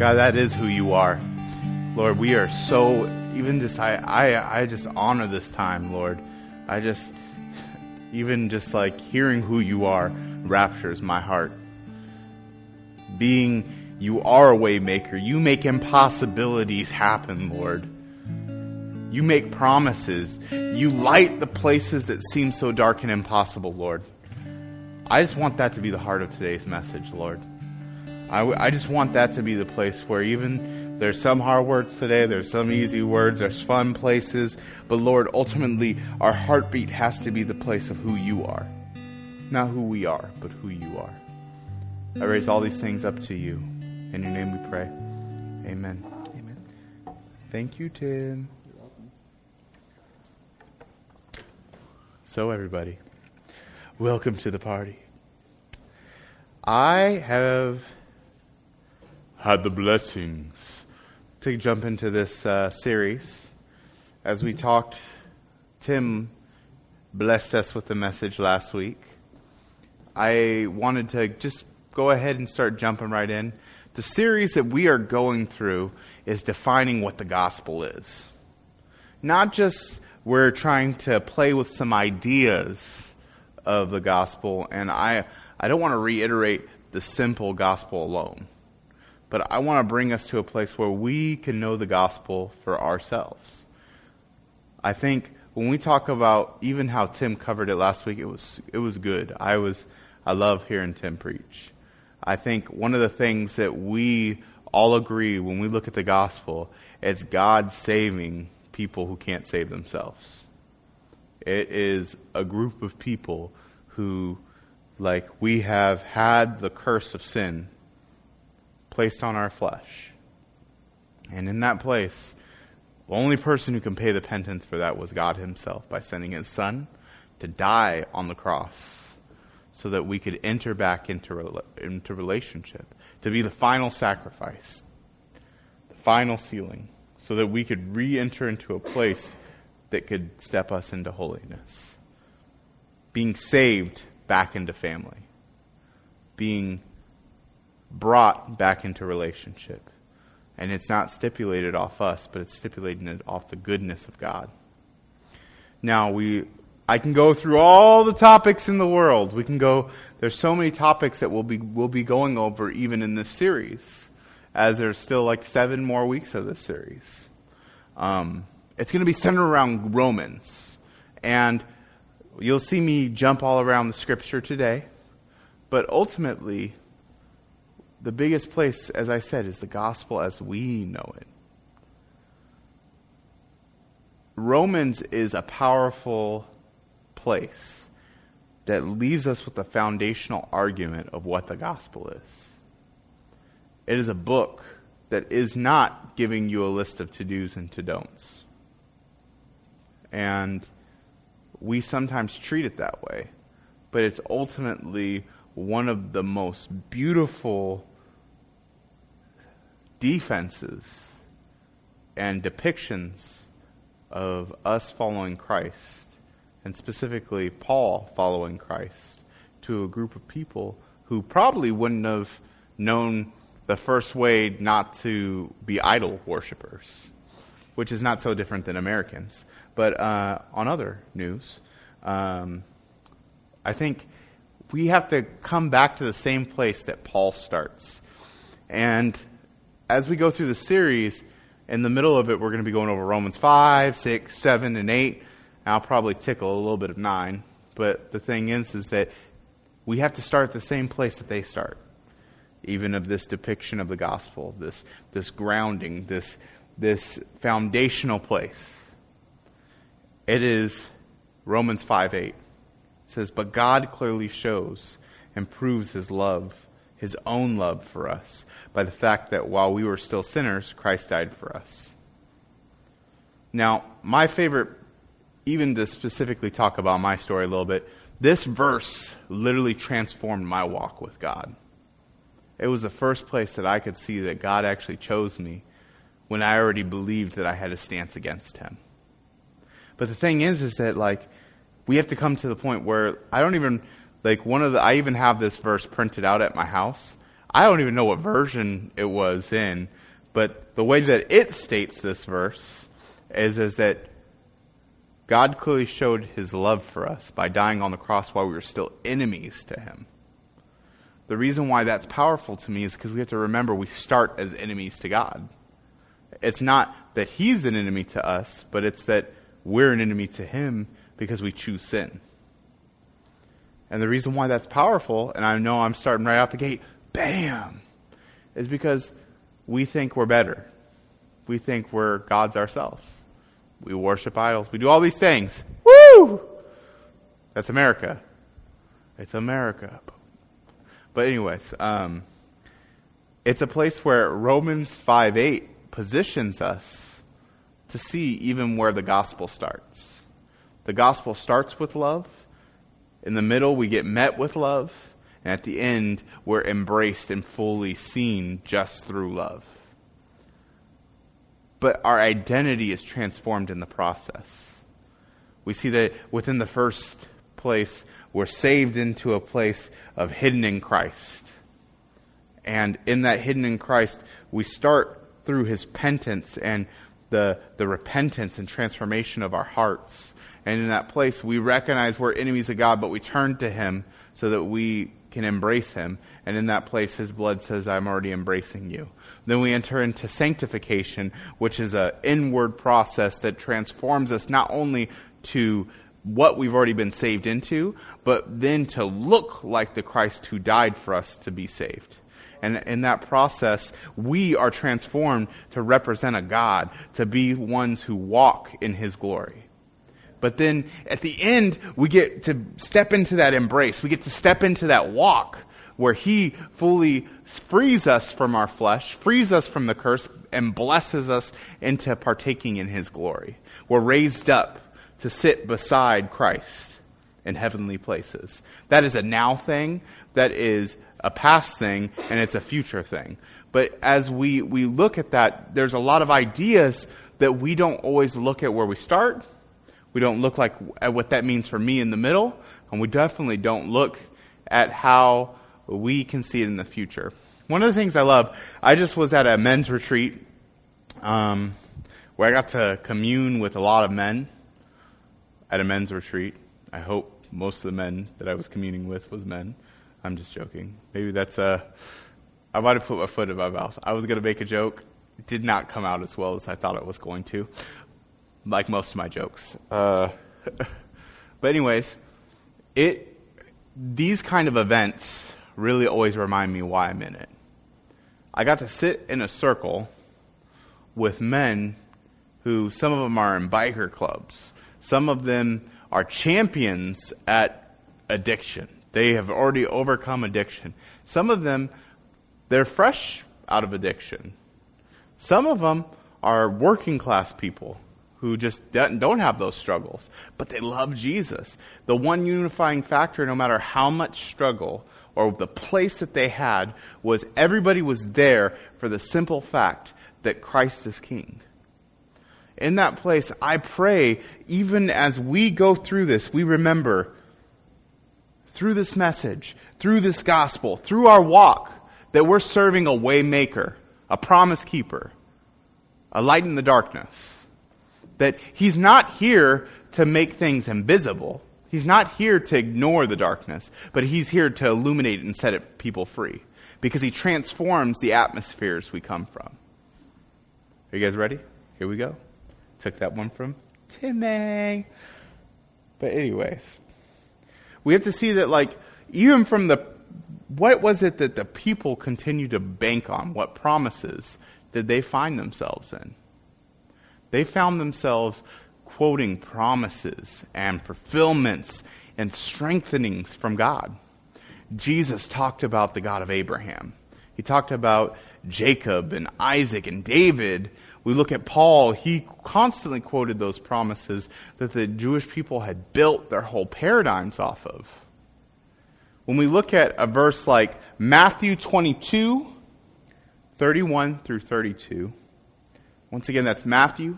God, that is who you are. Lord, we are so even just I I I just honor this time, Lord. I just even just like hearing who you are raptures my heart. Being you are a waymaker. You make impossibilities happen, Lord. You make promises. You light the places that seem so dark and impossible, Lord. I just want that to be the heart of today's message, Lord. I, I just want that to be the place where even there's some hard words today, there's some easy words, there's fun places, but Lord, ultimately, our heartbeat has to be the place of who you are. Not who we are, but who you are. I raise all these things up to you. In your name we pray. Amen. Amen. Thank you, Tim. So, everybody, welcome to the party. I have had the blessings to jump into this uh, series. As we talked, Tim blessed us with the message last week. I wanted to just go ahead and start jumping right in. The series that we are going through is defining what the gospel is. Not just we're trying to play with some ideas of the gospel, and I, I don't want to reiterate the simple gospel alone but I want to bring us to a place where we can know the gospel for ourselves. I think when we talk about even how Tim covered it last week, it was it was good. I was I love hearing Tim preach. I think one of the things that we all agree when we look at the gospel, it's God saving people who can't save themselves. It is a group of people who like we have had the curse of sin placed on our flesh. And in that place, the only person who can pay the penance for that was God Himself by sending His Son to die on the cross so that we could enter back into, into relationship, to be the final sacrifice, the final sealing, so that we could re enter into a place that could step us into holiness. Being saved back into family. Being brought back into relationship. And it's not stipulated off us, but it's stipulated off the goodness of God. Now, we, I can go through all the topics in the world. We can go, there's so many topics that we'll be, we'll be going over even in this series, as there's still like seven more weeks of this series. Um, it's going to be centered around Romans. And you'll see me jump all around the scripture today. But ultimately, the biggest place, as I said, is the gospel as we know it. Romans is a powerful place that leaves us with the foundational argument of what the gospel is. It is a book that is not giving you a list of to dos and to don'ts. And we sometimes treat it that way, but it's ultimately one of the most beautiful defenses and depictions of us following Christ, and specifically Paul following Christ, to a group of people who probably wouldn't have known the first way not to be idol worshippers, which is not so different than Americans. But uh, on other news, um, I think we have to come back to the same place that Paul starts. And as we go through the series, in the middle of it, we're going to be going over Romans 5, 6, 7, and 8. I'll probably tickle a little bit of 9. But the thing is, is that we have to start at the same place that they start, even of this depiction of the gospel, this, this grounding, this, this foundational place. It is Romans 5, 8. It says, But God clearly shows and proves his love, his own love for us by the fact that while we were still sinners, Christ died for us. Now, my favorite, even to specifically talk about my story a little bit, this verse literally transformed my walk with God. It was the first place that I could see that God actually chose me when I already believed that I had a stance against Him. But the thing is, is that, like, we have to come to the point where I don't even, like, one of the, I even have this verse printed out at my house I don't even know what version it was in, but the way that it states this verse is, is that God clearly showed his love for us by dying on the cross while we were still enemies to him. The reason why that's powerful to me is because we have to remember we start as enemies to God. It's not that he's an enemy to us, but it's that we're an enemy to him because we choose sin. And the reason why that's powerful, and I know I'm starting right out the gate, bam, is because we think we're better. We think we're gods ourselves. We worship idols. We do all these things. Woo! That's America. It's America. But anyways, um, it's a place where Romans 5 8 positions us to see even where the gospel starts. The gospel starts with love. In the middle, we get met with love. And at the end, we're embraced and fully seen just through love. But our identity is transformed in the process. We see that within the first place, we're saved into a place of hidden in Christ. And in that hidden in Christ, we start through his penance and the, the repentance and transformation of our hearts. And in that place, we recognize we're enemies of God, but we turn to him so that we can embrace him. And in that place, his blood says, I'm already embracing you. Then we enter into sanctification, which is an inward process that transforms us not only to what we've already been saved into, but then to look like the Christ who died for us to be saved. And in that process, we are transformed to represent a God, to be ones who walk in His glory. But then at the end, we get to step into that embrace. We get to step into that walk where He fully frees us from our flesh, frees us from the curse, and blesses us into partaking in His glory. We're raised up to sit beside Christ in heavenly places. That is a now thing, that is a past thing, and it's a future thing. But as we, we look at that, there's a lot of ideas that we don't always look at where we start we don't look like at what that means for me in the middle, and we definitely don't look at how we can see it in the future. One of the things I love, I just was at a men's retreat um, where I got to commune with a lot of men at a men's retreat. I hope most of the men that I was communing with was men. I'm just joking. Maybe that's a. I might have put my foot in my mouth. I was going to make a joke. It did not come out as well as I thought it was going to like most of my jokes. Uh, but anyways, it these kind of events really always remind me why I'm in it. I got to sit in a circle with men who some of them are in biker clubs. Some of them are champions at addiction. They have already overcome addiction. Some of them they're fresh out of addiction. Some of them are working class people who just don't have those struggles, but they love Jesus. The one unifying factor, no matter how much struggle or the place that they had, was everybody was there for the simple fact that Christ is King. In that place, I pray, even as we go through this, we remember through this message, through this gospel, through our walk, that we're serving a waymaker, a promise keeper, a light in the darkness that he's not here to make things invisible. He's not here to ignore the darkness, but he's here to illuminate and set people free because he transforms the atmospheres we come from. Are you guys ready? Here we go. Took that one from Timmy. But anyways, we have to see that like even from the what was it that the people continued to bank on? What promises did they find themselves in? They found themselves quoting promises and fulfillments and strengthenings from God. Jesus talked about the God of Abraham. He talked about Jacob and Isaac and David. We look at Paul, he constantly quoted those promises that the Jewish people had built their whole paradigms off of. When we look at a verse like Matthew 22, 31 through 32, once again, that's Matthew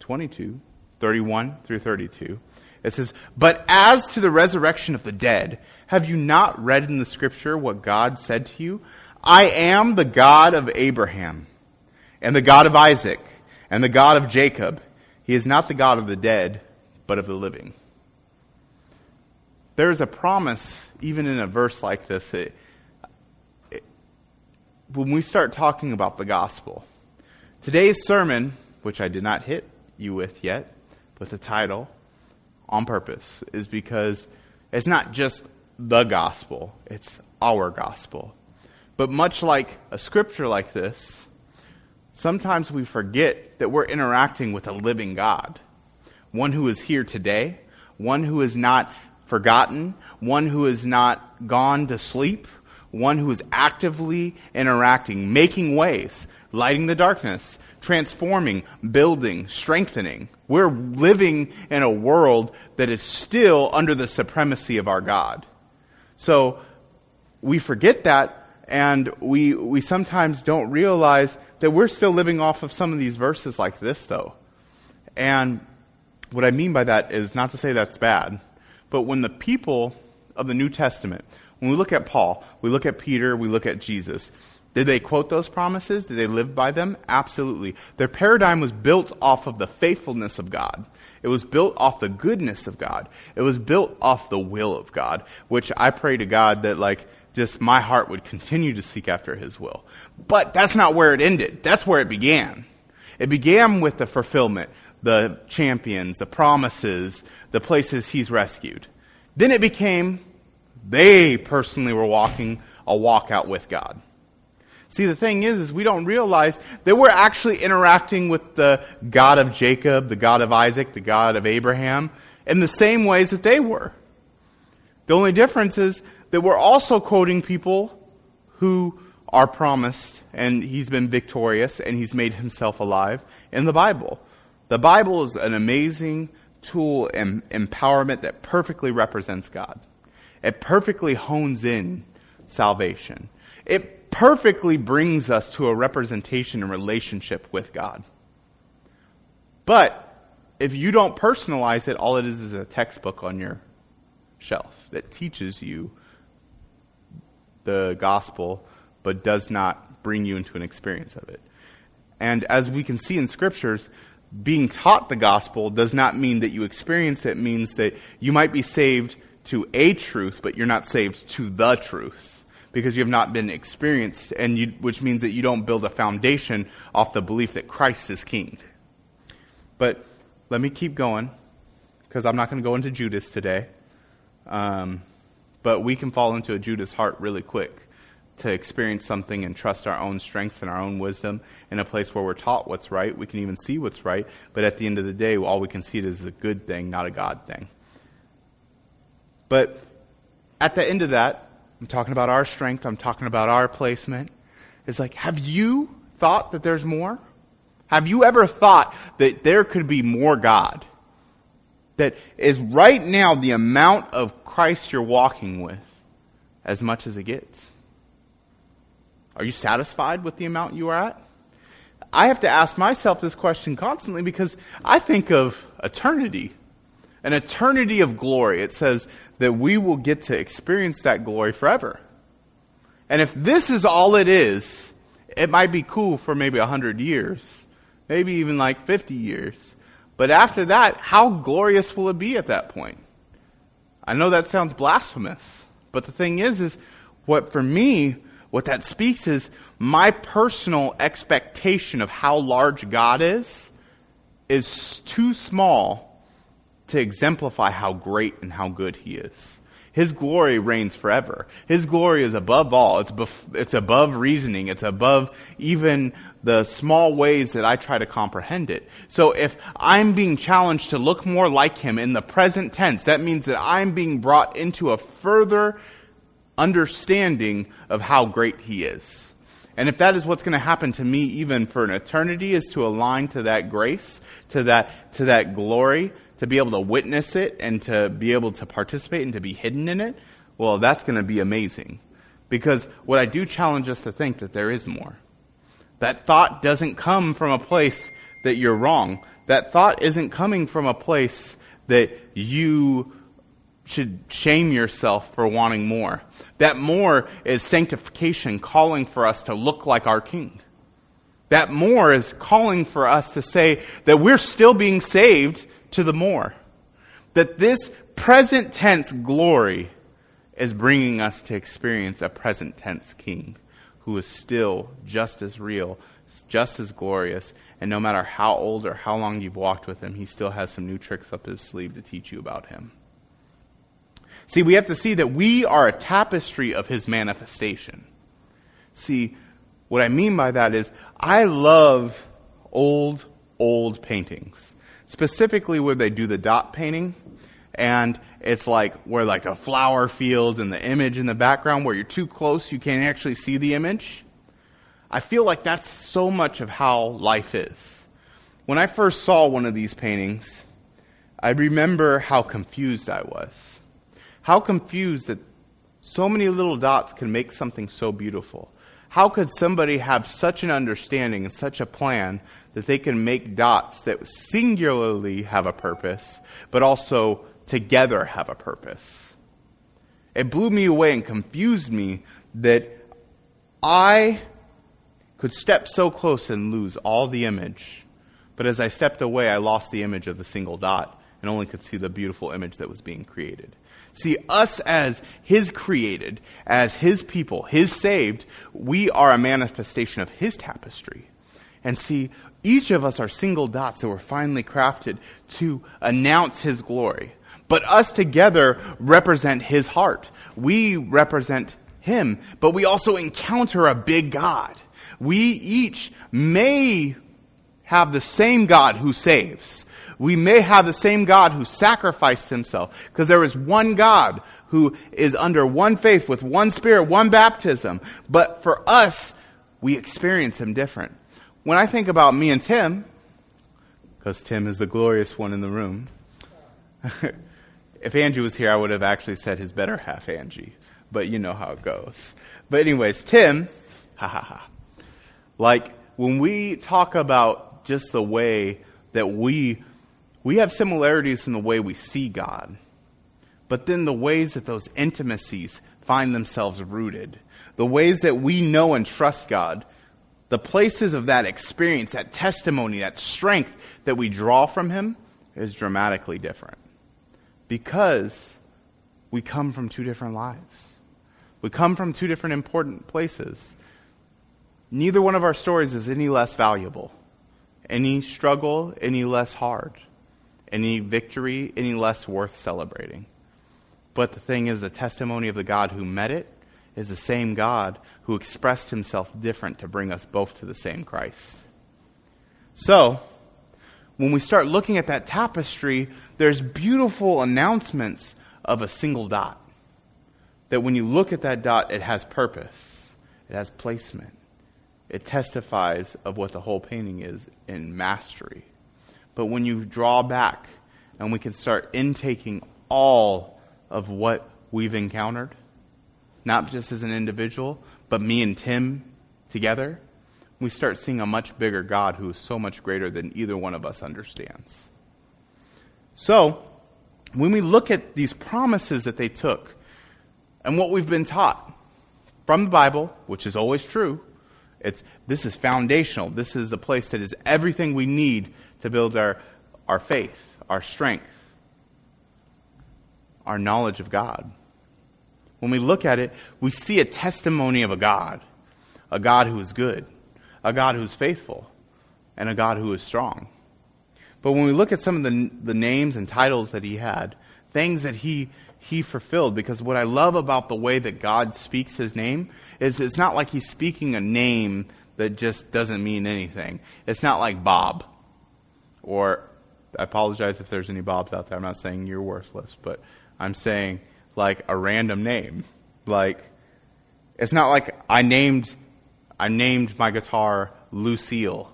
22, 31 through 32. It says, But as to the resurrection of the dead, have you not read in the scripture what God said to you? I am the God of Abraham, and the God of Isaac, and the God of Jacob. He is not the God of the dead, but of the living. There is a promise, even in a verse like this. It, it, when we start talking about the gospel, today's sermon, which I did not hit you with yet, with the title on purpose, is because it's not just the gospel, it's our gospel. But much like a scripture like this, sometimes we forget that we're interacting with a living God, one who is here today, one who is not forgotten, one who is not gone to sleep, one who is actively interacting, making ways, lighting the darkness, transforming, building, strengthening. We're living in a world that is still under the supremacy of our God. So we forget that and we, we sometimes don't realize that we're still living off of some of these verses like this, though. And what I mean by that is not to say that's bad, but when the people of the New Testament, when we look at Paul, we look at Peter, we look at Jesus, did they quote those promises? Did they live by them? Absolutely. Their paradigm was built off of the faithfulness of God. It was built off the goodness of God. It was built off the will of God, which I pray to God that, like, just my heart would continue to seek after his will. But that's not where it ended. That's where it began. It began with the fulfillment, the champions, the promises, the places he's rescued. Then it became they personally were walking a walkout with God. See, the thing is, is we don't realize that we're actually interacting with the God of Jacob, the God of Isaac, the God of Abraham, in the same ways that they were. The only difference is that we're also quoting people who are promised, and he's been victorious, and he's made himself alive in the Bible. The Bible is an amazing tool and empowerment that perfectly represents God. It perfectly hones in salvation. It perfectly brings us to a representation and relationship with God. But if you don't personalize it, all it is is a textbook on your shelf that teaches you the gospel, but does not bring you into an experience of it. And as we can see in scriptures, being taught the gospel does not mean that you experience it, it means that you might be saved to a truth, but you're not saved to the truth because you have not been experienced, and you, which means that you don't build a foundation off the belief that Christ is king. But let me keep going because I'm not going to go into Judas today. Um, but we can fall into a Judas heart really quick to experience something and trust our own strengths and our own wisdom in a place where we're taught what's right. We can even see what's right, but at the end of the day, all we can see it is a good thing, not a God thing. But at the end of that, I'm talking about our strength, I'm talking about our placement. It's like, have you thought that there's more? Have you ever thought that there could be more God? That is right now the amount of Christ you're walking with as much as it gets? Are you satisfied with the amount you are at? I have to ask myself this question constantly because I think of eternity, an eternity of glory. It says that we will get to experience that glory forever. And if this is all it is, it might be cool for maybe 100 years, maybe even like 50 years. But after that, how glorious will it be at that point? I know that sounds blasphemous, but the thing is, is what for me, what that speaks is my personal expectation of how large God is is too small to exemplify how great and how good He is. His glory reigns forever. His glory is above all. It's, bef- it's above reasoning. It's above even the small ways that I try to comprehend it. So if I'm being challenged to look more like him in the present tense, that means that I'm being brought into a further understanding of how great he is. And if that is what's going to happen to me even for an eternity is to align to that grace, to that, to that glory, to be able to witness it and to be able to participate and to be hidden in it, well, that's going to be amazing. Because what I do challenge us to think that there is more. That thought doesn't come from a place that you're wrong. That thought isn't coming from a place that you should shame yourself for wanting more. That more is sanctification calling for us to look like our King. That more is calling for us to say that we're still being saved to the more. That this present tense glory is bringing us to experience a present tense King who is still just as real, just as glorious, and no matter how old or how long you've walked with him, he still has some new tricks up his sleeve to teach you about him. See, we have to see that we are a tapestry of his manifestation. See, what I mean by that is, I love old, old paintings, specifically where they do the dot painting, and it's like where like a flower field and the image in the background where you're too close, you can't actually see the image. I feel like that's so much of how life is. When I first saw one of these paintings, I remember how confused I was. How confused that so many little dots can make something so beautiful. How could somebody have such an understanding and such a plan that they can make dots that singularly have a purpose, but also together have a purpose? It blew me away and confused me that I could step so close and lose all the image. But as I stepped away, I lost the image of the single dot and only could see the beautiful image that was being created. See, us as His created, as His people, His saved, we are a manifestation of His tapestry. And see, each of us are single dots that were finely crafted to announce His glory. But us together represent His heart. We represent Him, but we also encounter a big God. We each may have the same God who saves we may have the same God who sacrificed himself, because there is one God who is under one faith with one spirit, one baptism. But for us, we experience him different. When I think about me and Tim, because Tim is the glorious one in the room, if Angie was here, I would have actually said his better half, Angie. But you know how it goes. But, anyways, Tim, ha ha ha. Like, when we talk about just the way that we we have similarities in the way we see God, but then the ways that those intimacies find themselves rooted, the ways that we know and trust God, the places of that experience, that testimony, that strength that we draw from Him is dramatically different. Because we come from two different lives. We come from two different important places. Neither one of our stories is any less valuable, any struggle, any less hard any victory any less worth celebrating. But the thing is, the testimony of the God who met it is the same God who expressed himself different to bring us both to the same Christ. So, when we start looking at that tapestry, there's beautiful announcements of a single dot. That when you look at that dot, it has purpose, it has placement, it testifies of what the whole painting is in mastery. But when you draw back and we can start intaking all of what we've encountered, not just as an individual, but me and Tim together, we start seeing a much bigger God who is so much greater than either one of us understands. So, when we look at these promises that they took and what we've been taught from the Bible, which is always true, it's this is foundational. This is the place that is everything we need to build our, our faith, our strength, our knowledge of God. When we look at it, we see a testimony of a God, a God who is good, a God who is faithful, and a God who is strong. But when we look at some of the, the names and titles that he had, things that he, he fulfilled, because what I love about the way that God speaks his name is it's not like he's speaking a name that just doesn't mean anything. It's not like Bob. Or I apologize if there's any Bobs out there. I'm not saying you're worthless, but I'm saying like a random name. Like it's not like I named I named my guitar Lucille.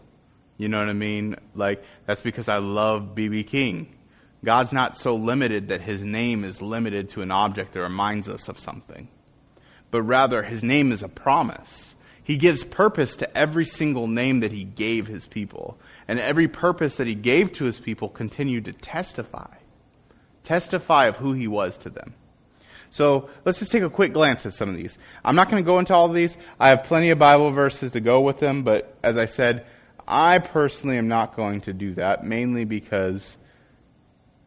You know what I mean? Like that's because I love BB King. God's not so limited that his name is limited to an object that reminds us of something. But rather his name is a promise. He gives purpose to every single name that he gave his people. And every purpose that he gave to his people continued to testify testify of who he was to them. So let's just take a quick glance at some of these. I'm not going to go into all of these. I have plenty of Bible verses to go with them, but as I said, I personally am not going to do that, mainly because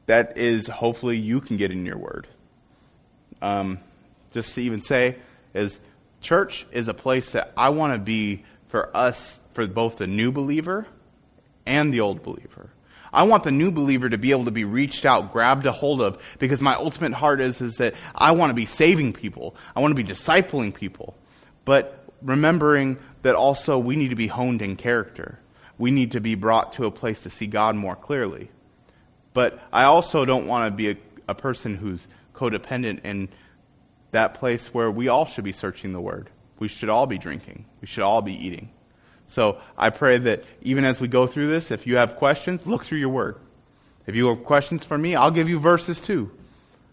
that is hopefully you can get in your word. Um, just to even say, is church is a place that I want to be for us, for both the new believer and the old believer. I want the new believer to be able to be reached out, grabbed a hold of, because my ultimate heart is, is that I want to be saving people. I want to be discipling people. But remembering that also we need to be honed in character. We need to be brought to a place to see God more clearly. But I also don't want to be a, a person who's codependent in that place where we all should be searching the Word. We should all be drinking. We should all be eating. So I pray that even as we go through this, if you have questions, look through your Word. If you have questions for me, I'll give you verses too.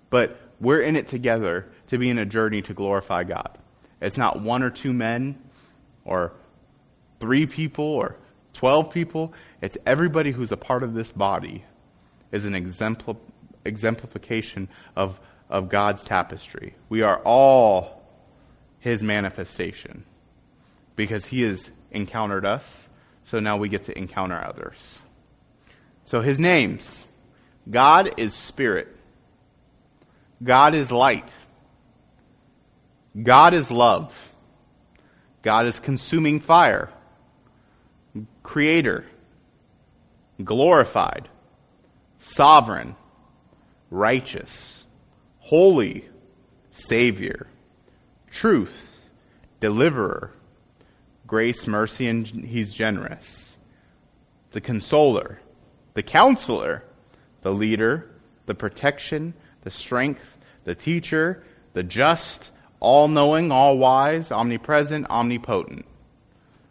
But we're in it together to be in a journey to glorify God. It's not one or two men or three people or 12 people. It's everybody who's a part of this body is an exempl- exemplification of of God's tapestry. We are all his manifestation because he has encountered us, so now we get to encounter others. So his names. God is spirit, God is light, God is love, God is consuming fire, creator, glorified, sovereign, righteous. Holy, Savior, truth, deliverer, grace, mercy, and He's generous, the consoler, the counselor, the leader, the protection, the strength, the teacher, the just, all knowing, all wise, omnipresent, omnipotent.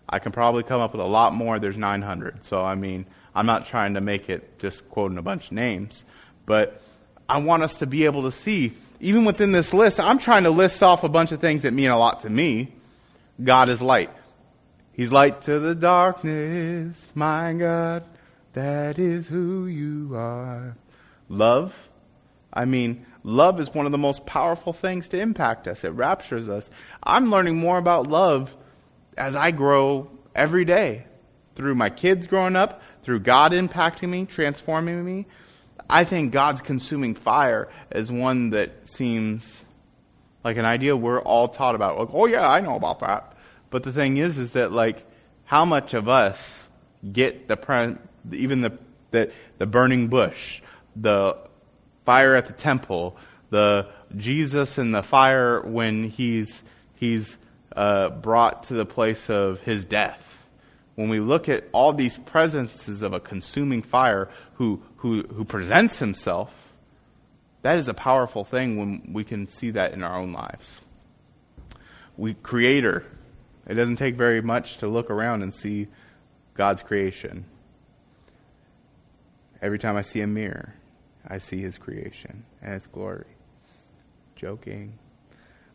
I can probably come up with a lot more. There's 900. So, I mean, I'm not trying to make it just quoting a bunch of names. But I want us to be able to see, even within this list, I'm trying to list off a bunch of things that mean a lot to me. God is light. He's light to the darkness, my God. That is who you are. Love. I mean, love is one of the most powerful things to impact us. It raptures us. I'm learning more about love as I grow every day through my kids growing up, through God impacting me, transforming me, I think God's consuming fire is one that seems like an idea we're all taught about. Like, oh yeah, I know about that. But the thing is, is that like, how much of us get the even the the, the burning bush, the fire at the temple, the Jesus in the fire when he's he's uh, brought to the place of his death. When we look at all these presences of a consuming fire, who who, who presents himself, that is a powerful thing when we can see that in our own lives. We creator. It doesn't take very much to look around and see God's creation. Every time I see a mirror, I see his creation and its glory. Joking.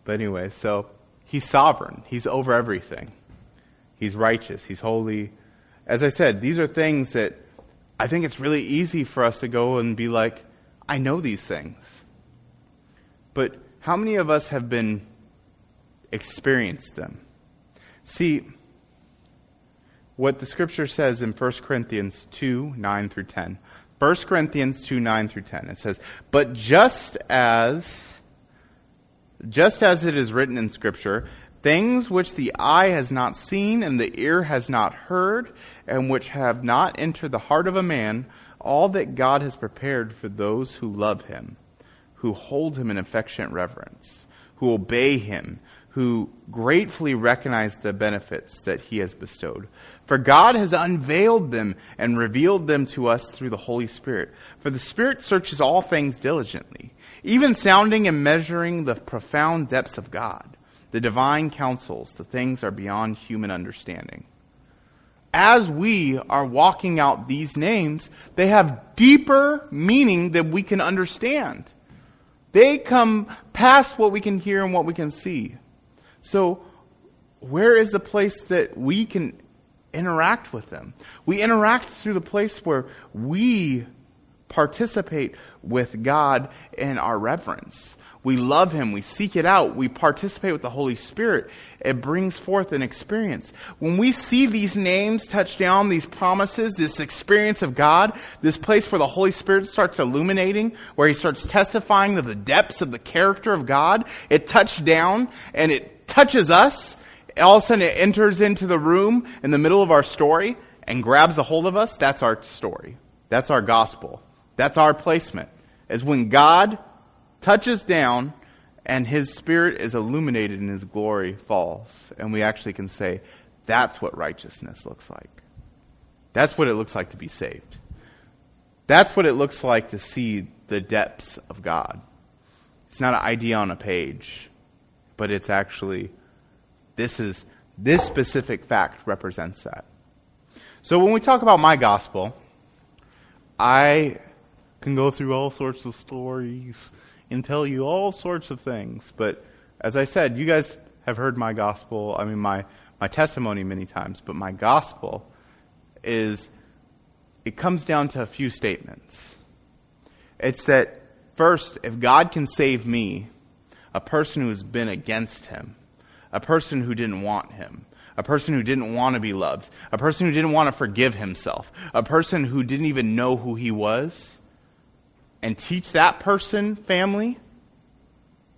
But anyway, so he's sovereign. He's over everything. He's righteous. He's holy. As I said, these are things that I think it's really easy for us to go and be like, I know these things. But how many of us have been experienced them? See, what the scripture says in 1 Corinthians 2 9 through 10. 1 Corinthians 2 9 through 10. It says, But just as just as it is written in Scripture, things which the eye has not seen and the ear has not heard, and which have not entered the heart of a man, all that God has prepared for those who love him, who hold him in affectionate reverence, who obey him, who gratefully recognize the benefits that he has bestowed. For God has unveiled them and revealed them to us through the Holy Spirit. For the Spirit searches all things diligently, even sounding and measuring the profound depths of God the divine counsels, the things are beyond human understanding. As we are walking out these names, they have deeper meaning that we can understand. They come past what we can hear and what we can see. So, where is the place that we can interact with them? We interact through the place where we participate with God in our reverence. We love Him. We seek it out. We participate with the Holy Spirit. It brings forth an experience. When we see these names touch down, these promises, this experience of God, this place where the Holy Spirit starts illuminating, where He starts testifying of the depths of the character of God, it touched down and it touches us. All of a sudden it enters into the room in the middle of our story and grabs a hold of us. That's our story. That's our gospel. That's our placement. Is when God touches down and his spirit is illuminated and his glory falls. And we actually can say, that's what righteousness looks like. That's what it looks like to be saved. That's what it looks like to see the depths of God. It's not an idea on a page, but it's actually this is this specific fact represents that. So when we talk about my gospel, I can go through all sorts of stories and tell you all sorts of things. But as I said, you guys have heard my gospel, I mean, my, my testimony many times, but my gospel is, it comes down to a few statements. It's that, first, if God can save me, a person who's been against him, a person who didn't want him, a person who didn't want to be loved, a person who didn't want to forgive himself, a person who didn't even know who he was, and teach that person family,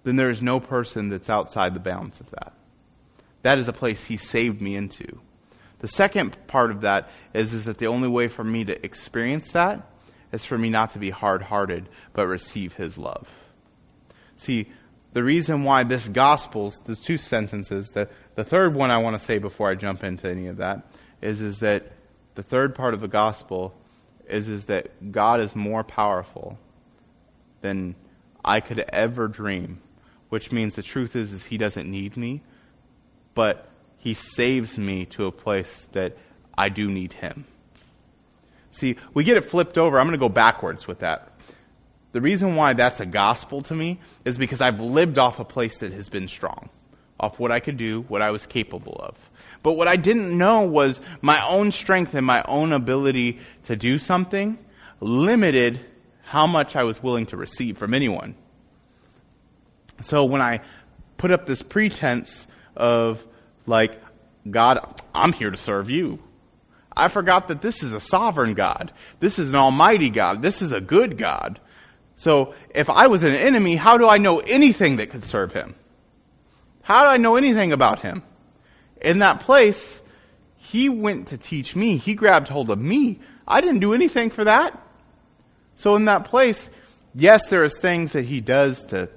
then there is no person that's outside the bounds of that. That is a place he saved me into. The second part of that is, is that the only way for me to experience that is for me not to be hard hearted, but receive his love. See, the reason why this gospel's, there's two sentences. The, the third one I want to say before I jump into any of that is, is that the third part of the gospel is, is that God is more powerful than I could ever dream. Which means the truth is, is he doesn't need me, but he saves me to a place that I do need him. See, we get it flipped over. I'm going to go backwards with that. The reason why that's a gospel to me is because I've lived off a place that has been strong, off what I could do, what I was capable of. But what I didn't know was my own strength and my own ability to do something limited how much I was willing to receive from anyone. So when I put up this pretense of, like, God, I'm here to serve you. I forgot that this is a sovereign God. This is an almighty God. This is a good God. So if I was an enemy, how do I know anything that could serve him? How do I know anything about him? In that place, he went to teach me. He grabbed hold of me. I didn't do anything for that. So in that place, yes, there is things that he does to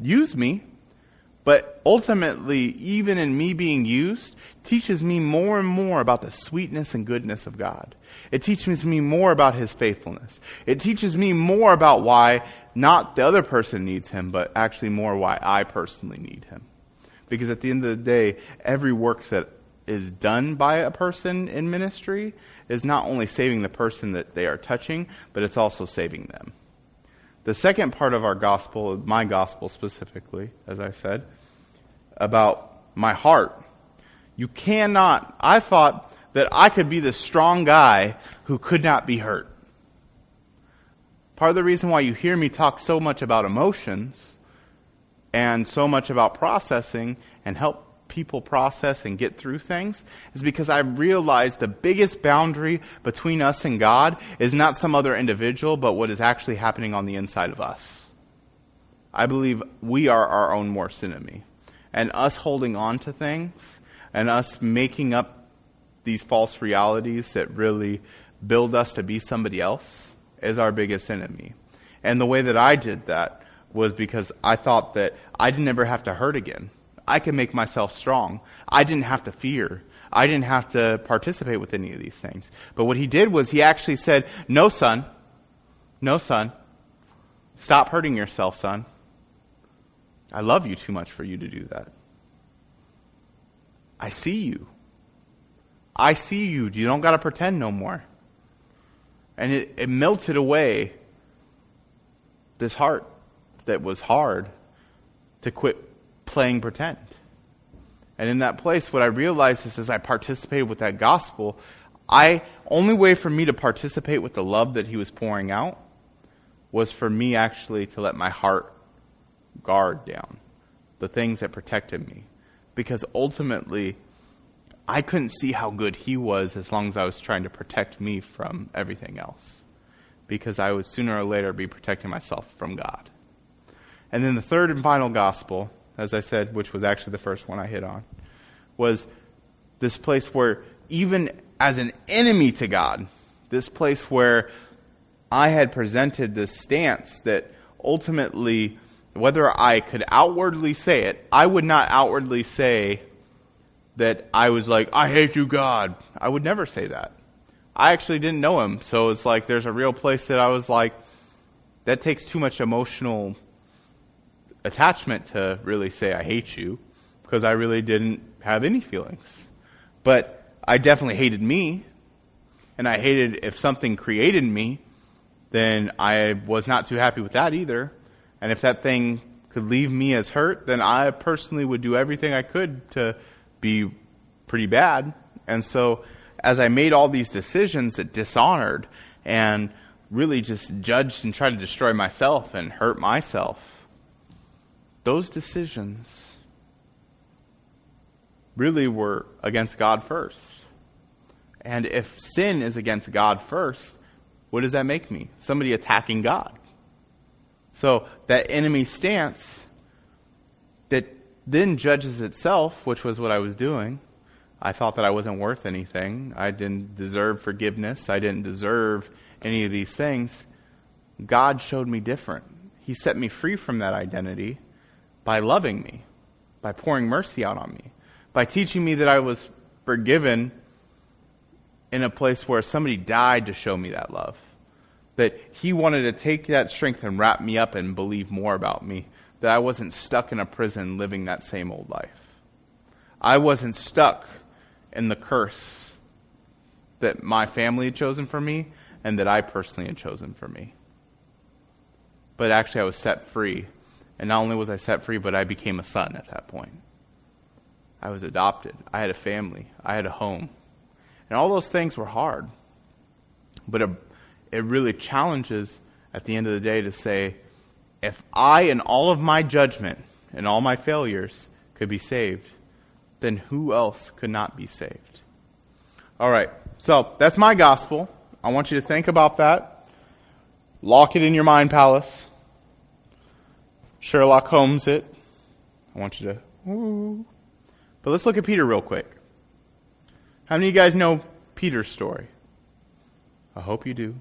use me, but ultimately, even in me being used, teaches me more and more about the sweetness and goodness of God. It teaches me more about his faithfulness. It teaches me more about why not the other person needs him, but actually more why I personally need him. Because at the end of the day, every work that is done by a person in ministry is not only saving the person that they are touching, but it's also saving them. The second part of our gospel, my gospel specifically, as I said, about my heart. You cannot, I thought that I could be the strong guy who could not be hurt. Part of the reason why you hear me talk so much about emotions and so much about processing and help people process and get through things is because I realized the biggest boundary between us and God is not some other individual, but what is actually happening on the inside of us. I believe we are our own worst enemy. And us holding on to things and us making up these false realities that really build us to be somebody else is our biggest enemy. And the way that I did that was because I thought that I didn't ever have to hurt again. I could make myself strong. I didn't have to fear. I didn't have to participate with any of these things. But what he did was he actually said, No, son. No, son. Stop hurting yourself, son. I love you too much for you to do that. I see you. I see you. You don't got to pretend no more. And it, it melted away this heart that was hard to quit playing pretend. And in that place, what I realized is as I participated with that gospel, I only way for me to participate with the love that he was pouring out was for me actually to let my heart guard down the things that protected me. Because ultimately, I couldn't see how good he was as long as I was trying to protect me from everything else. Because I would sooner or later be protecting myself from God. And then the third and final gospel, as I said, which was actually the first one I hit on, was this place where, even as an enemy to God, this place where I had presented this stance that ultimately, whether I could outwardly say it, I would not outwardly say that I was like, I hate you, God. I would never say that. I actually didn't know him, so it's like there's a real place that I was like, that takes too much emotional attachment to really say I hate you because I really didn't have any feelings. But I definitely hated me, and I hated if something created me, then I was not too happy with that either. And if that thing could leave me as hurt, then I personally would do everything I could to be pretty bad. And so, as I made all these decisions that dishonored and really just judged and tried to destroy myself and hurt myself, those decisions really were against God first. And if sin is against God first, what does that make me? Somebody attacking God. So that enemy stance that then judges itself, which was what I was doing. I thought that I wasn't worth anything. I didn't deserve forgiveness. I didn't deserve any of these things. God showed me different. He set me free from that identity by loving me, by pouring mercy out on me, by teaching me that I was forgiven in a place where somebody died to show me that love. That he wanted to take that strength and wrap me up and believe more about me. That I wasn't stuck in a prison living that same old life. I wasn't stuck in the curse that my family had chosen for me and that I personally had chosen for me. But actually, I was set free and not only was I set free, but I became a son at that point. I was adopted. I had a family. I had a home. And all those things were hard. But it, it really challenges at the end of the day to say, if I, and all of my judgment and all my failures, could be saved, then who else could not be saved? All right. So that's my gospel. I want you to think about that. Lock it in your mind palace. Sherlock Holmes it. I want you to. Ooh. But let's look at Peter real quick. How many of you guys know Peter's story? I hope you do.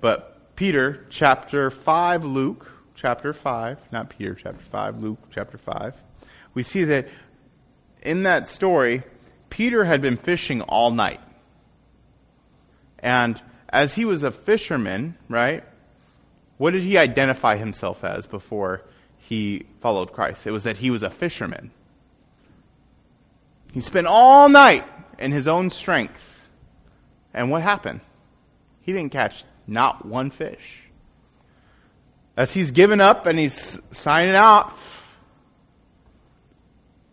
But Peter, chapter 5, Luke, chapter 5, not Peter, chapter 5, Luke, chapter 5, we see that in that story, Peter had been fishing all night. And as he was a fisherman, right, what did he identify himself as before he followed Christ? It was that he was a fisherman. He spent all night in his own strength. And what happened? He didn't catch not one fish. As he's given up and he's signing out,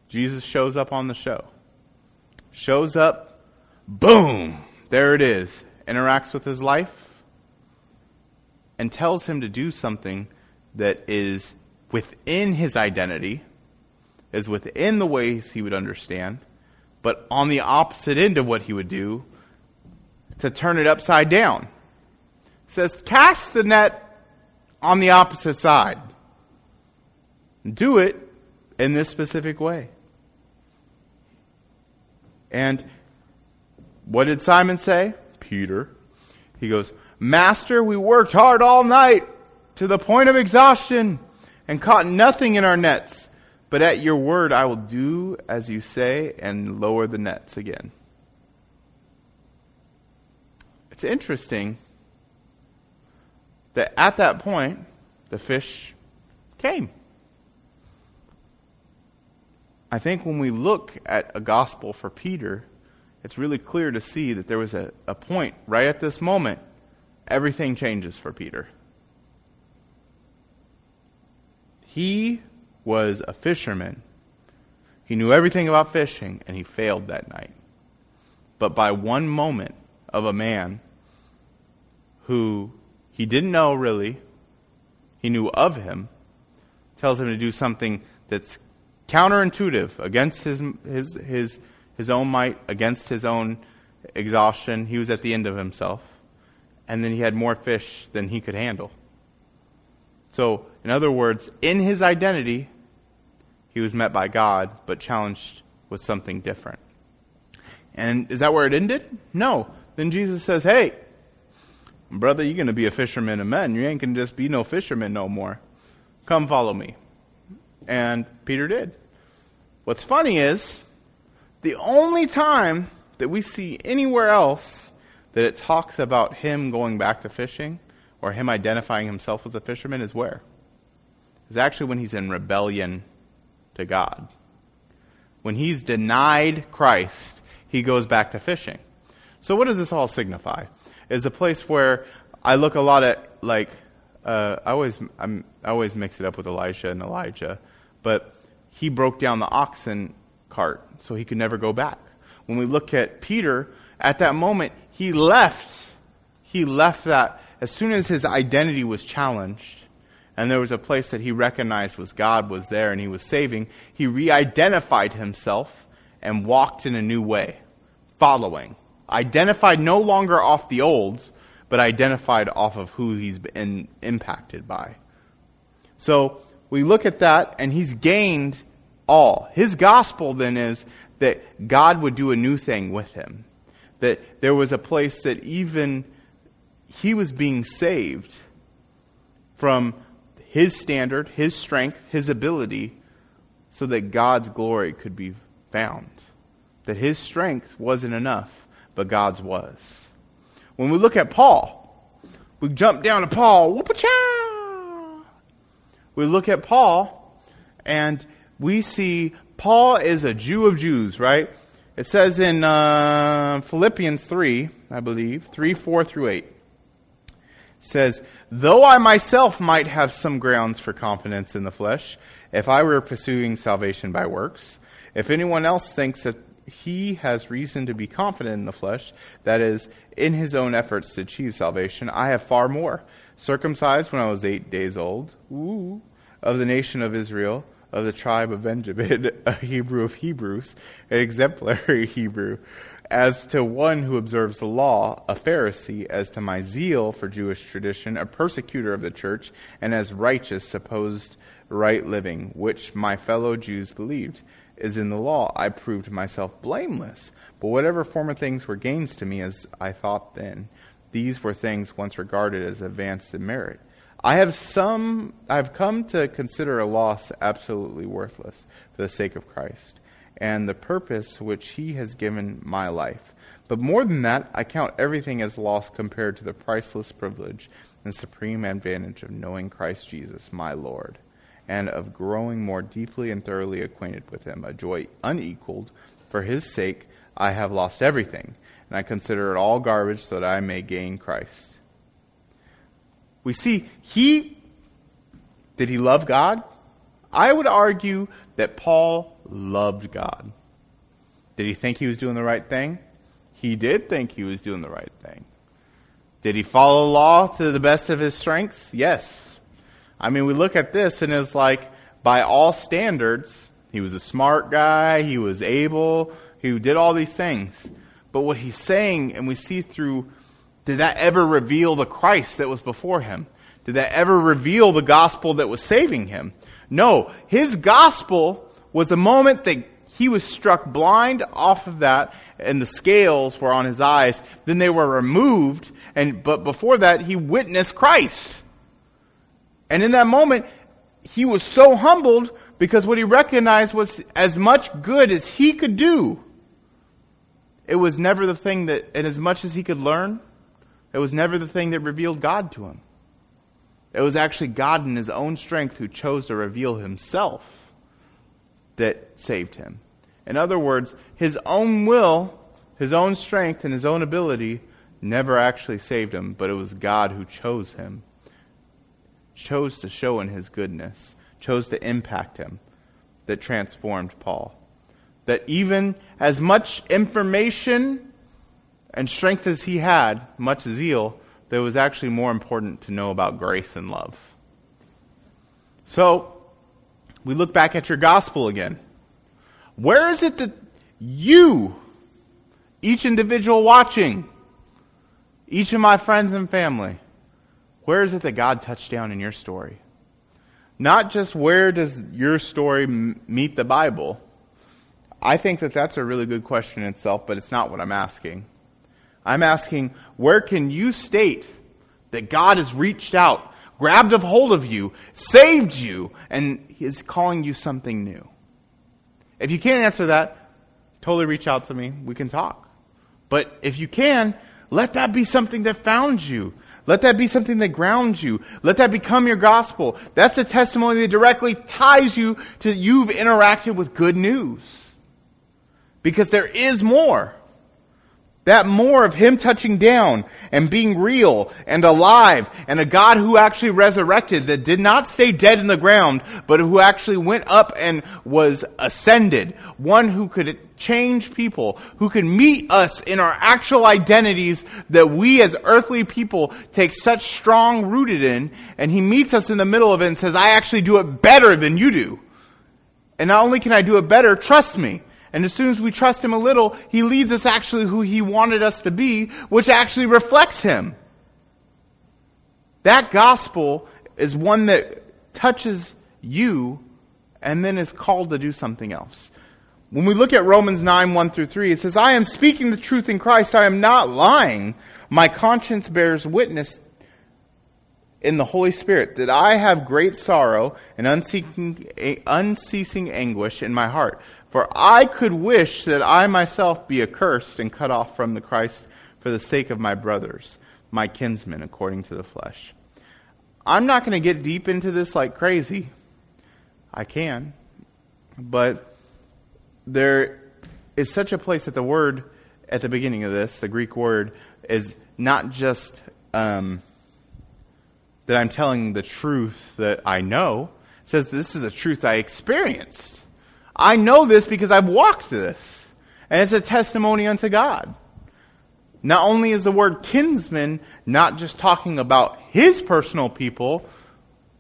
Jesus shows up on the show. Shows up, boom, there it is. Interacts with his life, and tells him to do something that is within his identity, is within the ways he would understand, but on the opposite end of what he would do, to turn it upside down. Says, cast the net on the opposite side. Do it in this specific way. And what did Simon say? Peter. He goes, Master, we worked hard all night to the point of exhaustion and caught nothing in our nets. But at your word, I will do as you say and lower the nets again. It's interesting that at that point, the fish came. I think when we look at a gospel for Peter, it's really clear to see that there was a, a point right at this moment everything changes for Peter. He was a fisherman. He knew everything about fishing, and he failed that night. But by one moment of a man who he didn't know really, he knew of him, tells him to do something that's counterintuitive against his, his, his, his own might, against his own exhaustion. He was at the end of himself. And then he had more fish than he could handle. So, in other words, in his identity, he was met by God, but challenged with something different. And is that where it ended? No. Then Jesus says, Hey, brother, you're going to be a fisherman of men. You ain't going to just be no fisherman no more. Come follow me. And Peter did. What's funny is, the only time that we see anywhere else that it talks about him going back to fishing or him identifying himself as a fisherman is where? Is actually when he's in rebellion to God. When he's denied Christ, he goes back to fishing. So what does this all signify? Is a place where I look a lot at like uh, I always I'm, I always mix it up with Elisha and Elijah, but he broke down the oxen cart so he could never go back. When we look at Peter, at that moment he left. He left that as soon as his identity was challenged and there was a place that he recognized was God was there and he was saving, he re identified himself and walked in a new way, following. Identified no longer off the olds, but identified off of who he's been impacted by. So we look at that, and he's gained all. His gospel then is that God would do a new thing with him. That there was a place that even he was being saved from his standard, his strength, his ability, so that God's glory could be found. That his strength wasn't enough, but God's was. When we look at Paul, we jump down to Paul, whoop-a-chow. We look at Paul, and we see Paul is a Jew of Jews, right? It says in uh, Philippians 3, I believe, 3, 4 through 8 says, Though I myself might have some grounds for confidence in the flesh, if I were pursuing salvation by works, if anyone else thinks that he has reason to be confident in the flesh, that is, in his own efforts to achieve salvation, I have far more. Circumcised when I was eight days old, ooh, of the nation of Israel, of the tribe of Benjamin, a Hebrew of Hebrews, an exemplary Hebrew as to one who observes the law, a Pharisee, as to my zeal for Jewish tradition, a persecutor of the church, and as righteous supposed right living, which my fellow Jews believed, is in the law. I proved myself blameless. But whatever former things were gains to me as I thought then, these were things once regarded as advanced in merit. I have some I have come to consider a loss absolutely worthless for the sake of Christ and the purpose which He has given my life. But more than that, I count everything as loss compared to the priceless privilege and supreme advantage of knowing Christ Jesus, my Lord, and of growing more deeply and thoroughly acquainted with Him, a joy unequaled. For His sake, I have lost everything, and I consider it all garbage so that I may gain Christ. We see, He, did He love God? I would argue that Paul loved God. Did he think he was doing the right thing? He did think he was doing the right thing. Did he follow law to the best of his strengths? Yes. I mean, we look at this and it's like, by all standards, he was a smart guy, he was able, he did all these things. But what he's saying, and we see through, did that ever reveal the Christ that was before him? Did that ever reveal the gospel that was saving him? No. His gospel was the moment that he was struck blind off of that and the scales were on his eyes then they were removed and but before that he witnessed christ and in that moment he was so humbled because what he recognized was as much good as he could do. It was never the thing that and as much as he could learn it was never the thing that revealed god to him. It was actually god in his own strength who chose to reveal himself that saved him. In other words, his own will, his own strength, and his own ability never actually saved him, but it was God who chose him, chose to show in his goodness, chose to impact him, that transformed Paul. That even as much information and strength as he had, much zeal, that it was actually more important to know about grace and love. So, we look back at your gospel again. Where is it that you, each individual watching, each of my friends and family, where is it that God touched down in your story? Not just where does your story m- meet the Bible. I think that that's a really good question in itself, but it's not what I'm asking. I'm asking, where can you state that God has reached out, grabbed a hold of you, saved you, and is calling you something new? If you can't answer that, totally reach out to me. We can talk. But if you can, let that be something that found you. Let that be something that grounds you. Let that become your gospel. That's the testimony that directly ties you to you've interacted with good news. Because there is more. That more of Him touching down and being real and alive and a God who actually resurrected that did not stay dead in the ground, but who actually went up and was ascended. One who could change people, who could meet us in our actual identities that we as earthly people take such strong rooted in. And He meets us in the middle of it and says, I actually do it better than you do. And not only can I do it better, trust me. And as soon as we trust Him a little, He leads us actually who He wanted us to be, which actually reflects Him. That gospel is one that touches you and then is called to do something else. When we look at Romans 9, 1 through 3, it says, I am speaking the truth in Christ. I am not lying. My conscience bears witness in the Holy Spirit that I have great sorrow and unceasing, unceasing anguish in my heart. For I could wish that I myself be accursed and cut off from the Christ for the sake of my brothers, my kinsmen, according to the flesh. I'm not going to get deep into this like crazy. I can. But there is such a place that the word at the beginning of this, the Greek word, is not just um, that I'm telling the truth that I know. It says this is a truth I experienced. I know this because I've walked this. And it's a testimony unto God. Not only is the word kinsman not just talking about his personal people,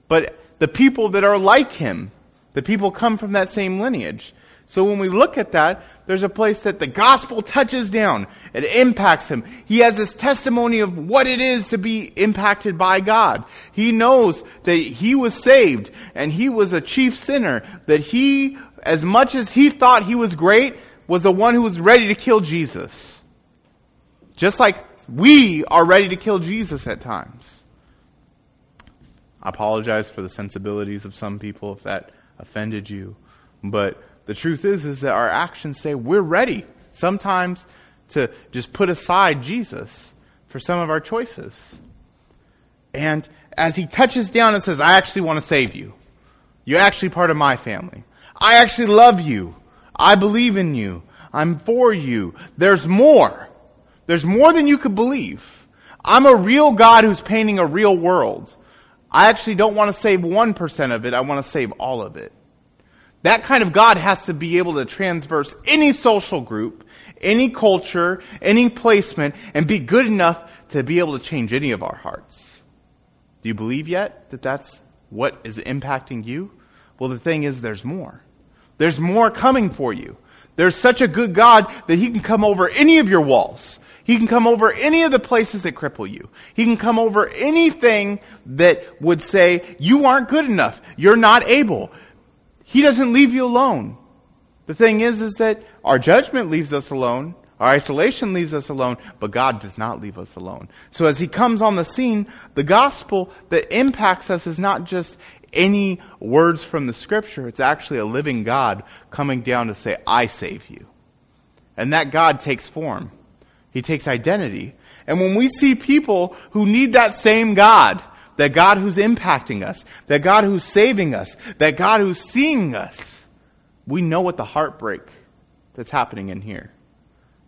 but the people that are like him. The people come from that same lineage. So when we look at that, there's a place that the gospel touches down. It impacts him. He has this testimony of what it is to be impacted by God. He knows that he was saved and he was a chief sinner, that he as much as he thought he was great, was the one who was ready to kill Jesus. Just like we are ready to kill Jesus at times. I apologize for the sensibilities of some people if that offended you. But the truth is is that our actions say we're ready sometimes to just put aside Jesus for some of our choices. And as he touches down and says, I actually want to save you. You're actually part of my family. I actually love you. I believe in you. I'm for you. There's more. There's more than you could believe. I'm a real God who's painting a real world. I actually don't want to save 1% of it. I want to save all of it. That kind of God has to be able to transverse any social group, any culture, any placement, and be good enough to be able to change any of our hearts. Do you believe yet that that's what is impacting you? Well, the thing is, there's more. There's more coming for you. There's such a good God that He can come over any of your walls. He can come over any of the places that cripple you. He can come over anything that would say, you aren't good enough. You're not able. He doesn't leave you alone. The thing is, is that our judgment leaves us alone. Our isolation leaves us alone, but God does not leave us alone. So as He comes on the scene, the gospel that impacts us is not just any words from the scripture. It's actually a living God coming down to say, I save you. And that God takes form. He takes identity. And when we see people who need that same God, that God who's impacting us, that God who's saving us, that God who's seeing us, we know what the heartbreak that's happening in here.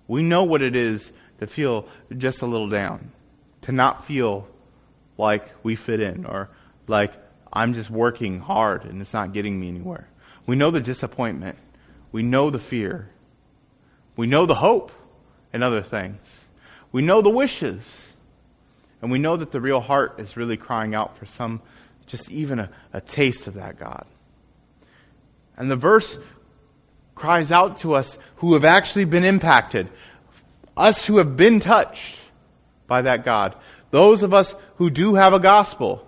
We know what it is to feel just a little down, to not feel like we fit in or like I'm just working hard and it's not getting me anywhere. We know the disappointment. We know the fear. We know the hope and other things. We know the wishes. And we know that the real heart is really crying out for some, just even a, a taste of that God. And the verse cries out to us who have actually been impacted, us who have been touched by that God, those of us who do have a gospel,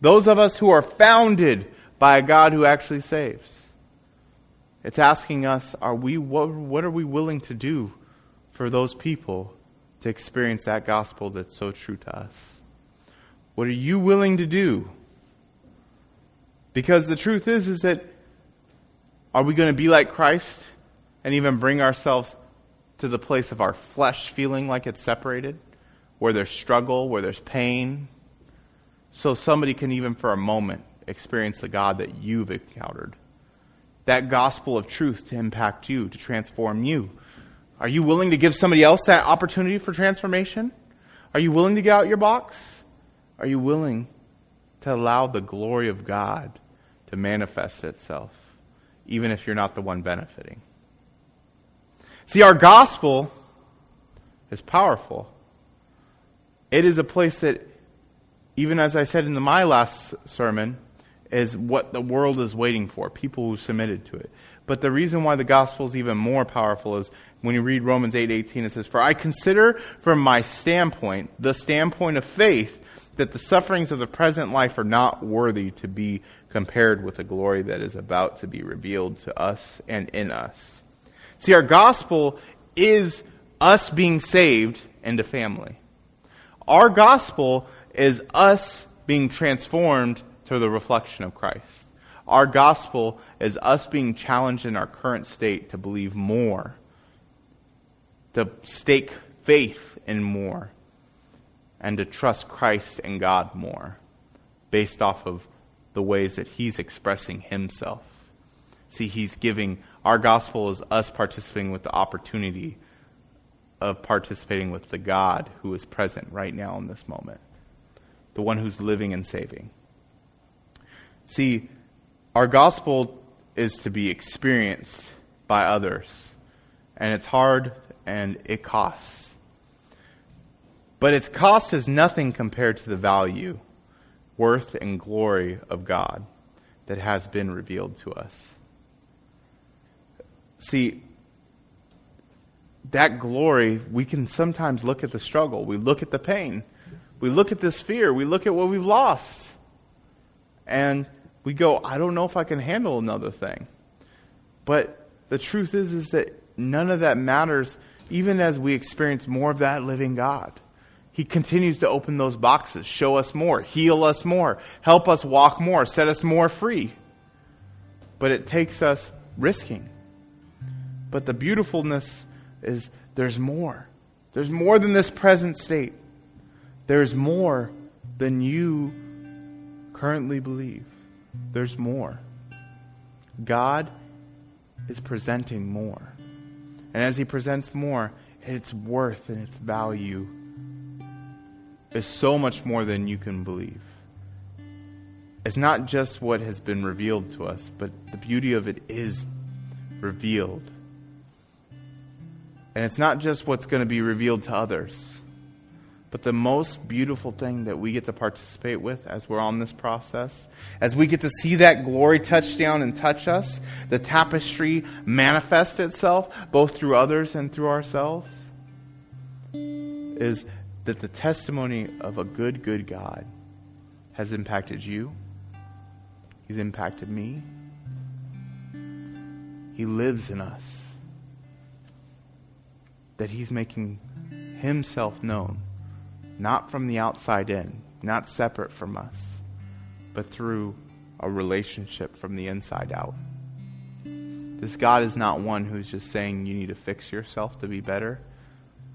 those of us who are founded by a God who actually saves. It's asking us, are we, what, what are we willing to do for those people to experience that gospel that's so true to us? What are you willing to do? Because the truth is, is that are we going to be like Christ and even bring ourselves to the place of our flesh feeling like it's separated, where there's struggle, where there's pain, so somebody can even for a moment experience the God that you've encountered? That gospel of truth to impact you, to transform you. Are you willing to give somebody else that opportunity for transformation? Are you willing to get out your box? Are you willing to allow the glory of God to manifest itself, even if you're not the one benefiting? See, our gospel is powerful. It is a place that, even as I said in my last sermon, is what the world is waiting for, people who submitted to it. But the reason why the gospel is even more powerful is when you read Romans 8:18 it says, "For I consider from my standpoint, the standpoint of faith, that the sufferings of the present life are not worthy to be compared with the glory that is about to be revealed to us and in us." See, our gospel is us being saved into family. Our gospel is us being transformed to the reflection of Christ. Our gospel is us being challenged in our current state to believe more, to stake faith in more, and to trust Christ and God more based off of the ways that He's expressing Himself. See, He's giving, our gospel is us participating with the opportunity of participating with the God who is present right now in this moment, the one who's living and saving. See, our gospel is to be experienced by others, and it's hard and it costs. But its cost is nothing compared to the value, worth, and glory of God that has been revealed to us. See, that glory, we can sometimes look at the struggle, we look at the pain, we look at this fear, we look at what we've lost. And we go, I don't know if I can handle another thing. But the truth is, is that none of that matters, even as we experience more of that living God. He continues to open those boxes, show us more, heal us more, help us walk more, set us more free. But it takes us risking. But the beautifulness is there's more. There's more than this present state. There's more than you currently believe. There's more. God is presenting more. And as He presents more, its worth and its value is so much more than you can believe. It's not just what has been revealed to us, but the beauty of it is revealed. And it's not just what's going to be revealed to others but the most beautiful thing that we get to participate with as we're on this process, as we get to see that glory touch down and touch us, the tapestry manifest itself both through others and through ourselves, is that the testimony of a good, good God has impacted you. He's impacted me. He lives in us. That He's making Himself known not from the outside in, not separate from us, but through a relationship from the inside out. This God is not one who's just saying you need to fix yourself to be better,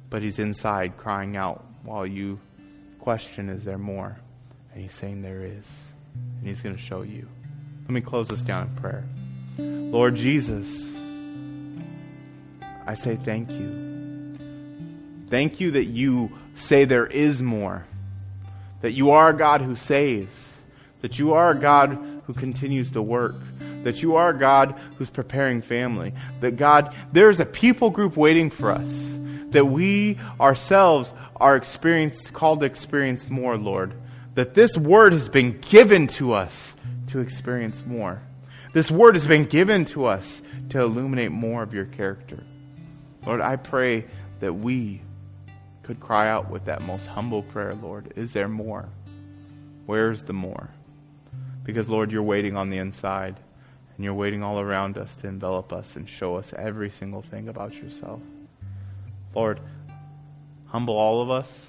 but He's inside crying out while you question, Is there more? And He's saying there is. And He's going to show you. Let me close this down in prayer. Lord Jesus, I say thank you. Thank you that you say there is more. That you are a God who saves. That you are a God who continues to work. That you are a God who's preparing family. That God, there's a people group waiting for us. that we ourselves are experienced, called to experience more, Lord. That this word has been given to us to experience more. This word has been given to us to illuminate more of your character. Lord, I pray that we could cry out with that most humble prayer, Lord, is there more? Where's the more? Because, Lord, you're waiting on the inside, and you're waiting all around us to envelop us and show us every single thing about yourself. Lord, humble all of us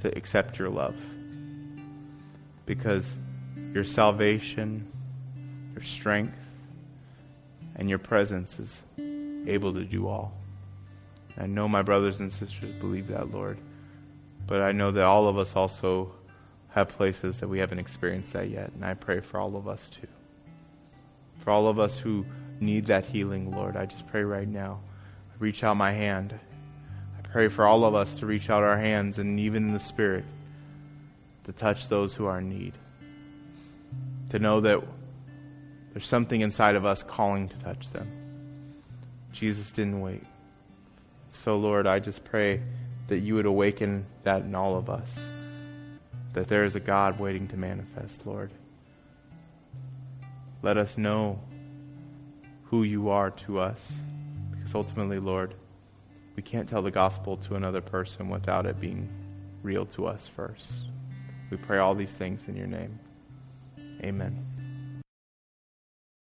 to accept your love. Because your salvation, your strength, and your presence is able to do all. I know my brothers and sisters believe that, Lord. But I know that all of us also have places that we haven't experienced that yet. And I pray for all of us too. For all of us who need that healing, Lord, I just pray right now. I reach out my hand. I pray for all of us to reach out our hands and even in the Spirit to touch those who are in need. To know that there's something inside of us calling to touch them. Jesus didn't wait. So, Lord, I just pray that you would awaken that in all of us. That there is a God waiting to manifest, Lord. Let us know who you are to us. Because ultimately, Lord, we can't tell the gospel to another person without it being real to us first. We pray all these things in your name. Amen.